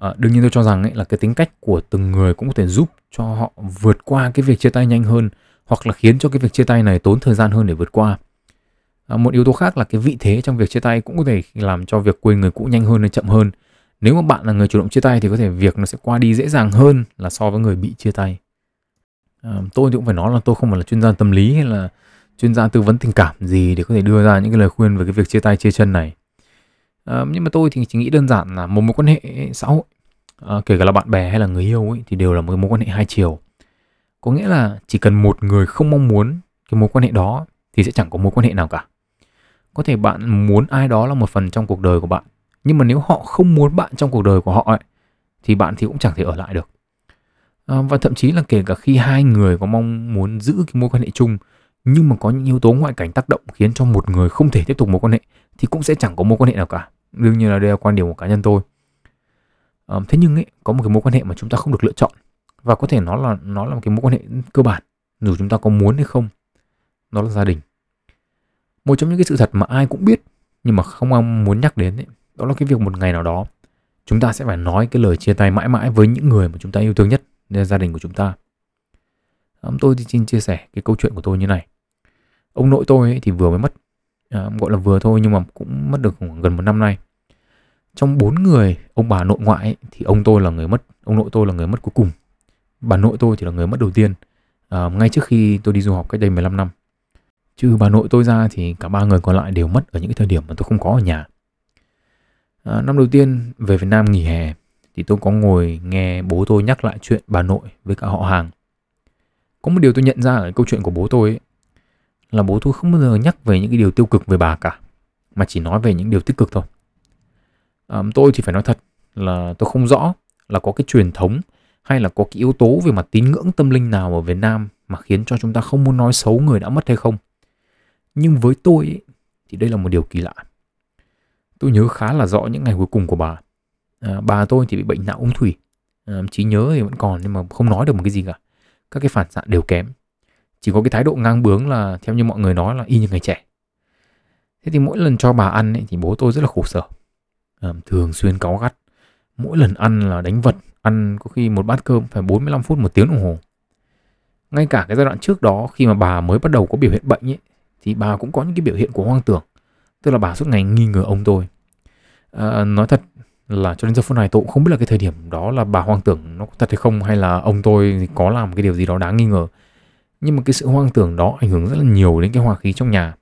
à, đương nhiên tôi cho rằng ấy là cái tính cách của từng người cũng có thể giúp cho họ vượt qua cái việc chia tay nhanh hơn hoặc là khiến cho cái việc chia tay này tốn thời gian hơn để vượt qua. À, một yếu tố khác là cái vị thế trong việc chia tay cũng có thể làm cho việc quên người cũ nhanh hơn hay chậm hơn. Nếu mà bạn là người chủ động chia tay thì có thể việc nó sẽ qua đi dễ dàng hơn là so với người bị chia tay. À, tôi thì cũng phải nói là tôi không phải là chuyên gia tâm lý hay là chuyên gia tư vấn tình cảm gì để có thể đưa ra những cái lời khuyên về cái việc chia tay chia chân này. À, nhưng mà tôi thì chỉ nghĩ đơn giản là một mối quan hệ xã hội à, kể cả là bạn bè hay là người yêu ấy thì đều là một mối quan hệ hai chiều. Có nghĩa là chỉ cần một người không mong muốn cái mối quan hệ đó thì sẽ chẳng có mối quan hệ nào cả. Có thể bạn muốn ai đó là một phần trong cuộc đời của bạn nhưng mà nếu họ không muốn bạn trong cuộc đời của họ ấy, thì bạn thì cũng chẳng thể ở lại được. À, và thậm chí là kể cả khi hai người có mong muốn giữ cái mối quan hệ chung nhưng mà có những yếu tố ngoại cảnh tác động khiến cho một người không thể tiếp tục mối quan hệ thì cũng sẽ chẳng có mối quan hệ nào cả. Đương nhiên là đây là quan điểm của cá nhân tôi thế nhưng ấy có một cái mối quan hệ mà chúng ta không được lựa chọn. Và có thể nó là nó là một cái mối quan hệ cơ bản dù chúng ta có muốn hay không. Đó là gia đình. Một trong những cái sự thật mà ai cũng biết nhưng mà không ai muốn nhắc đến ấy, đó là cái việc một ngày nào đó chúng ta sẽ phải nói cái lời chia tay mãi mãi với những người mà chúng ta yêu thương nhất nên là gia đình của chúng ta. Um, tôi thì xin chia sẻ cái câu chuyện của tôi như này. Ông nội tôi ấy thì vừa mới mất à, gọi là vừa thôi nhưng mà cũng mất được gần một năm nay trong bốn người ông bà nội ngoại ấy, thì ông tôi là người mất ông nội tôi là người mất cuối cùng. Bà nội tôi thì là người mất đầu tiên à, ngay trước khi tôi đi du học cách đây 15 năm. Chứ bà nội tôi ra thì cả ba người còn lại đều mất ở những cái thời điểm mà tôi không có ở nhà. À, năm đầu tiên về Việt Nam nghỉ hè thì tôi có ngồi nghe bố tôi nhắc lại chuyện bà nội với cả họ hàng. Có một điều tôi nhận ra ở câu chuyện của bố tôi ấy, là bố tôi không bao giờ nhắc về những cái điều tiêu cực về bà cả mà chỉ nói về những điều tích cực thôi tôi thì phải nói thật là tôi không rõ là có cái truyền thống hay là có cái yếu tố về mặt tín ngưỡng tâm linh nào ở Việt Nam mà khiến cho chúng ta không muốn nói xấu người đã mất hay không. Nhưng với tôi ấy, thì đây là một điều kỳ lạ. Tôi nhớ khá là rõ những ngày cuối cùng của bà. À, bà tôi thì bị bệnh não ung thủy. À, trí nhớ thì vẫn còn nhưng mà không nói được một cái gì cả. Các cái phản xạ đều kém. Chỉ có cái thái độ ngang bướng là theo như mọi người nói là y như ngày trẻ. Thế thì mỗi lần cho bà ăn ấy, thì bố tôi rất là khổ sở. Thường xuyên cáu gắt. Mỗi lần ăn là đánh vật ăn có khi một bát cơm phải 45 phút một tiếng đồng hồ. Ngay cả cái giai đoạn trước đó khi mà bà mới bắt đầu có biểu hiện bệnh ấy thì bà cũng có những cái biểu hiện của hoang tưởng. Tức là bà suốt ngày nghi ngờ ông tôi. À, nói thật là cho đến giờ phút này tôi cũng không biết là cái thời điểm đó là bà hoang tưởng nó có thật hay không hay là ông tôi có làm cái điều gì đó đáng nghi ngờ. Nhưng mà cái sự hoang tưởng đó ảnh hưởng rất là nhiều đến cái hòa khí trong nhà.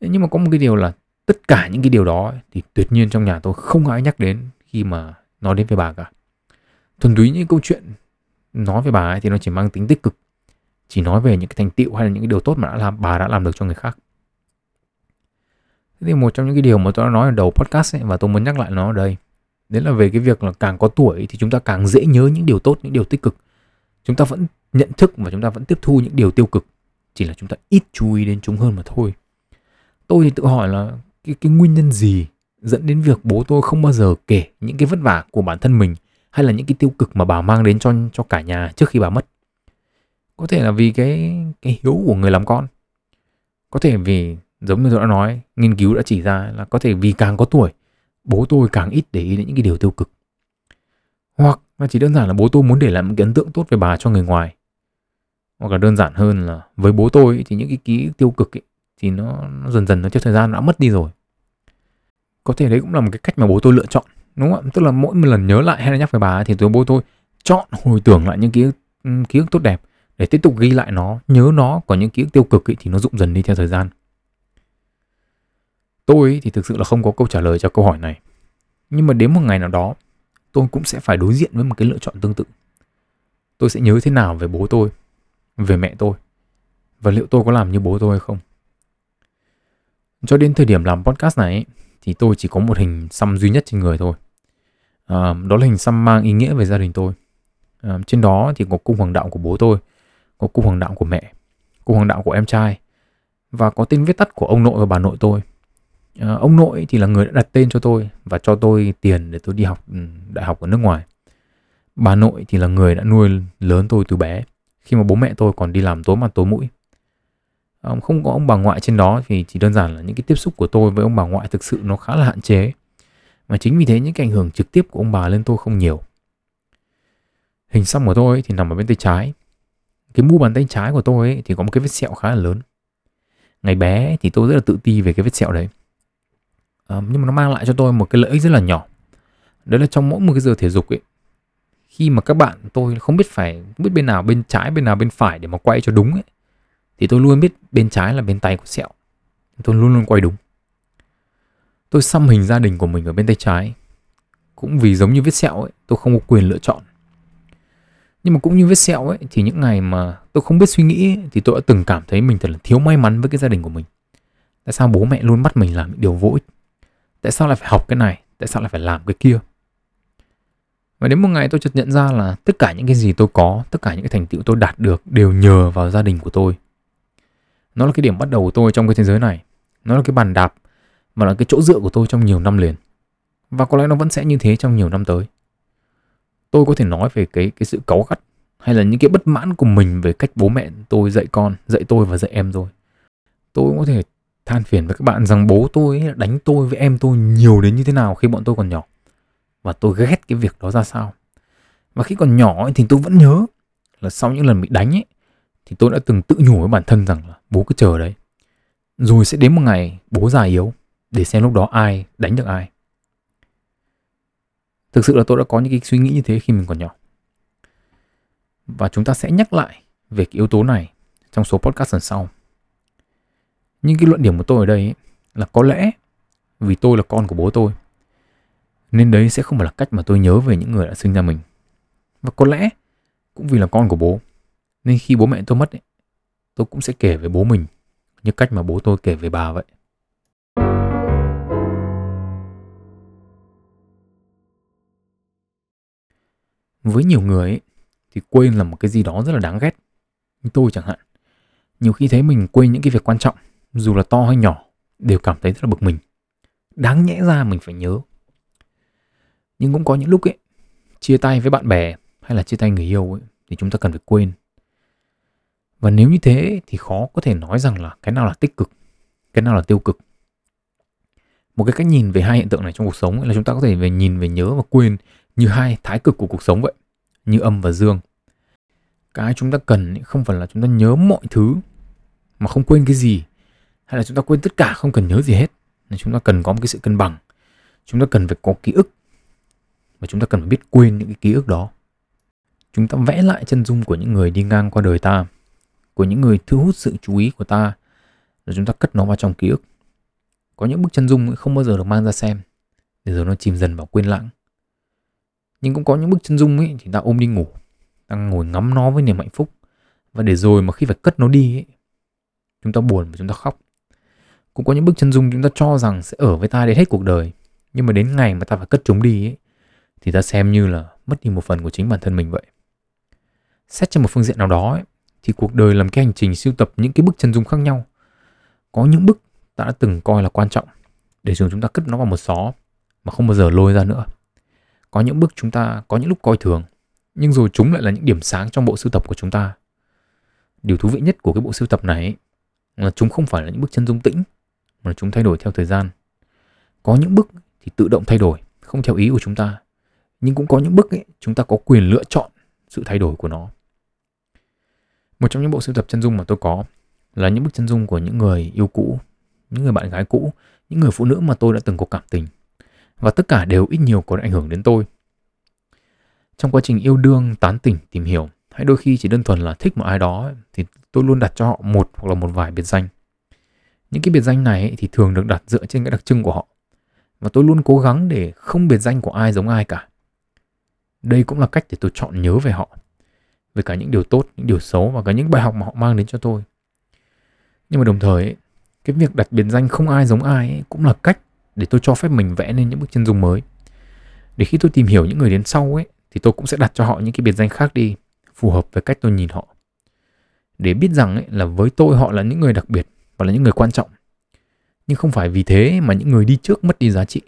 Nhưng mà có một cái điều là tất cả những cái điều đó thì tuyệt nhiên trong nhà tôi không ai nhắc đến khi mà nói đến về bà cả. Thuần túy những câu chuyện nói về bà ấy thì nó chỉ mang tính tích cực chỉ nói về những cái thành tựu hay là những cái điều tốt mà đã làm bà đã làm được cho người khác. Thế thì một trong những cái điều mà tôi đã nói ở đầu podcast ấy, và tôi muốn nhắc lại nó ở đây đấy là về cái việc là càng có tuổi thì chúng ta càng dễ nhớ những điều tốt những điều tích cực. Chúng ta vẫn nhận thức và chúng ta vẫn tiếp thu những điều tiêu cực chỉ là chúng ta ít chú ý đến chúng hơn mà thôi. Tôi thì tự hỏi là cái cái nguyên nhân gì dẫn đến việc bố tôi không bao giờ kể những cái vất vả của bản thân mình hay là những cái tiêu cực mà bà mang đến cho cho cả nhà trước khi bà mất? Có thể là vì cái cái hiếu của người làm con. Có thể vì giống như tôi đã nói nghiên cứu đã chỉ ra là có thể vì càng có tuổi bố tôi càng ít để ý đến những cái điều tiêu cực. Hoặc là chỉ đơn giản là bố tôi muốn để lại một cái ấn tượng tốt về bà cho người ngoài. Hoặc là đơn giản hơn là với bố tôi thì những cái ký tiêu cực ấy, thì nó, nó dần dần nó theo thời gian nó đã mất đi rồi. Có thể đấy cũng là một cái cách mà bố tôi lựa chọn đúng không ạ? Tức là mỗi một lần nhớ lại hay là nhắc về bà thì tôi bố tôi chọn hồi tưởng lại những ký ức ký ức tốt đẹp để tiếp tục ghi lại nó nhớ nó còn những ký ức tiêu cực ấy, thì nó rụng dần đi theo thời gian. Tôi thì thực sự là không có câu trả lời cho câu hỏi này. Nhưng mà đến một ngày nào đó tôi cũng sẽ phải đối diện với một cái lựa chọn tương tự. Tôi sẽ nhớ thế nào về bố tôi về mẹ tôi? Và liệu tôi có làm như bố tôi hay không? Cho đến thời điểm làm podcast này thì tôi chỉ có một hình xăm duy nhất trên người thôi. À, đó là hình xăm mang ý nghĩa về gia đình tôi. À, trên đó thì có cung hoàng đạo của bố tôi có cung hoàng đạo của mẹ cung hoàng đạo của em trai và có tên viết tắt của ông nội và bà nội tôi. À, ông nội thì là người đã đặt tên cho tôi và cho tôi tiền để tôi đi học ừ, đại học ở nước ngoài. Bà nội thì là người đã nuôi lớn tôi từ bé. Khi mà bố mẹ tôi còn đi làm tối mặt tối mũi không có ông bà ngoại trên đó thì chỉ đơn giản là những cái tiếp xúc của tôi với ông bà ngoại thực sự nó khá là hạn chế. Mà chính vì thế những cái ảnh hưởng trực tiếp của ông bà lên tôi không nhiều. Hình xăm của tôi thì nằm ở bên tay trái. Cái mu bàn tay trái của tôi ấy, thì có một cái vết sẹo khá là lớn. Ngày bé thì tôi rất là tự ti về cái vết sẹo đấy. À, nhưng mà nó mang lại cho tôi một cái lợi ích rất là nhỏ. Đấy là trong mỗi một cái giờ thể dục ấy khi mà các bạn tôi không biết phải không biết bên nào bên trái bên nào bên phải để mà quay cho đúng ấy thì tôi luôn biết bên trái là bên tay của sẹo. Tôi luôn luôn quay đúng. Tôi xăm hình gia đình của mình ở bên tay trái. Cũng vì giống như vết sẹo ấy tôi không có quyền lựa chọn. Nhưng mà cũng như vết sẹo ấy thì những ngày mà tôi không biết suy nghĩ ấy, thì tôi đã từng cảm thấy mình thật là thiếu may mắn với cái gia đình của mình. Tại sao bố mẹ luôn bắt mình làm những điều vô ích? Tại sao lại phải học cái này? Tại sao lại phải làm cái kia? Và đến một ngày tôi chợt nhận ra là tất cả những cái gì tôi có tất cả những cái thành tựu tôi đạt được đều nhờ vào gia đình của tôi nó là cái điểm bắt đầu của tôi trong cái thế giới này. Nó là cái bàn đạp và là cái chỗ dựa của tôi trong nhiều năm liền. Và có lẽ nó vẫn sẽ như thế trong nhiều năm tới. Tôi có thể nói về cái cái sự cáu gắt hay là những cái bất mãn của mình về cách bố mẹ tôi dạy con, dạy tôi và dạy em rồi tôi cũng có thể than phiền với các bạn rằng bố tôi đánh tôi với em tôi nhiều đến như thế nào khi bọn tôi còn nhỏ. Và tôi ghét cái việc đó ra sao. Và khi còn nhỏ thì tôi vẫn nhớ là sau những lần bị đánh ấy thì tôi đã từng tự nhủ với bản thân rằng là bố cứ chờ đấy. Rồi sẽ đến một ngày bố già yếu để xem lúc đó ai đánh được ai. Thực sự là tôi đã có những cái suy nghĩ như thế khi mình còn nhỏ. Và chúng ta sẽ nhắc lại về cái yếu tố này trong số podcast lần sau. Nhưng cái luận điểm của tôi ở đây ấy, là có lẽ vì tôi là con của bố tôi nên đấy sẽ không phải là cách mà tôi nhớ về những người đã sinh ra mình. Và có lẽ cũng vì là con của bố nên khi bố mẹ tôi mất ấy, tôi cũng sẽ kể về bố mình như cách mà bố tôi kể về bà vậy. Với nhiều người ấy, thì quên là một cái gì đó rất là đáng ghét. Như tôi chẳng hạn nhiều khi thấy mình quên những cái việc quan trọng dù là to hay nhỏ đều cảm thấy rất là bực mình. Đáng nhẽ ra mình phải nhớ. Nhưng cũng có những lúc ấy chia tay với bạn bè hay là chia tay người yêu ấy thì chúng ta cần phải quên và nếu như thế thì khó có thể nói rằng là cái nào là tích cực, cái nào là tiêu cực. Một cái cách nhìn về hai hiện tượng này trong cuộc sống là chúng ta có thể về nhìn, về nhớ và quên như hai thái cực của cuộc sống vậy, như âm và dương. Cái chúng ta cần không phải là chúng ta nhớ mọi thứ mà không quên cái gì, hay là chúng ta quên tất cả không cần nhớ gì hết nên chúng ta cần có một cái sự cân bằng. Chúng ta cần phải có ký ức và chúng ta cần phải biết quên những cái ký ức đó. Chúng ta vẽ lại chân dung của những người đi ngang qua đời ta của những người thu hút sự chú ý của ta rồi chúng ta cất nó vào trong ký ức. Có những bức chân dung không bao giờ được mang ra xem để rồi nó chìm dần vào quên lãng. Nhưng cũng có những bức chân dung ấy thì ta ôm đi ngủ ta ngồi ngắm nó với niềm hạnh phúc. Và để rồi mà khi phải cất nó đi ấy, chúng ta buồn và chúng ta khóc. Cũng có những bức chân dung chúng ta cho rằng sẽ ở với ta đến hết cuộc đời nhưng mà đến ngày mà ta phải cất chúng đi ấy, thì ta xem như là mất đi một phần của chính bản thân mình vậy. Xét trên một phương diện nào đó ấy, thì cuộc đời là một cái hành trình sưu tập những cái bức chân dung khác nhau. Có những bức ta đã từng coi là quan trọng để rồi chúng ta cất nó vào một xó mà không bao giờ lôi ra nữa. Có những bức chúng ta có những lúc coi thường nhưng rồi chúng lại là những điểm sáng trong bộ sưu tập của chúng ta. Điều thú vị nhất của cái bộ sưu tập này ấy, là chúng không phải là những bức chân dung tĩnh mà chúng thay đổi theo thời gian. Có những bức thì tự động thay đổi không theo ý của chúng ta nhưng cũng có những bức ấy, chúng ta có quyền lựa chọn sự thay đổi của nó một trong những bộ sưu tập chân dung mà tôi có là những bức chân dung của những người yêu cũ, những người bạn gái cũ, những người phụ nữ mà tôi đã từng có cảm tình. Và tất cả đều ít nhiều có ảnh hưởng đến tôi. Trong quá trình yêu đương, tán tỉnh, tìm hiểu, hay đôi khi chỉ đơn thuần là thích một ai đó, thì tôi luôn đặt cho họ một hoặc là một vài biệt danh. Những cái biệt danh này thì thường được đặt dựa trên cái đặc trưng của họ. Và tôi luôn cố gắng để không biệt danh của ai giống ai cả. Đây cũng là cách để tôi chọn nhớ về họ về cả những điều tốt những điều xấu và cả những bài học mà họ mang đến cho tôi. Nhưng mà đồng thời cái việc đặt biệt danh không ai giống ai cũng là cách để tôi cho phép mình vẽ nên những bức chân dung mới. Để khi tôi tìm hiểu những người đến sau ấy thì tôi cũng sẽ đặt cho họ những cái biệt danh khác đi phù hợp với cách tôi nhìn họ. Để biết rằng ấy, là với tôi họ là những người đặc biệt và là những người quan trọng. Nhưng không phải vì thế mà những người đi trước mất đi giá trị.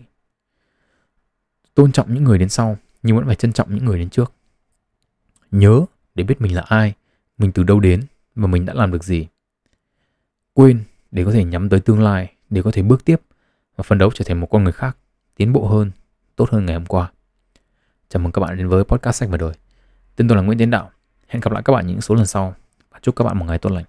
Tôn trọng những người đến sau nhưng vẫn phải trân trọng những người đến trước. Nhớ để biết mình là ai, mình từ đâu đến và mình đã làm được gì. Quên để có thể nhắm tới tương lai, để có thể bước tiếp và phấn đấu trở thành một con người khác, tiến bộ hơn, tốt hơn ngày hôm qua. Chào mừng các bạn đến với podcast sách và đời tên tôi là nguyễn tiến đạo. Hẹn gặp lại các bạn những số lần sau và chúc các bạn một ngày tốt lành.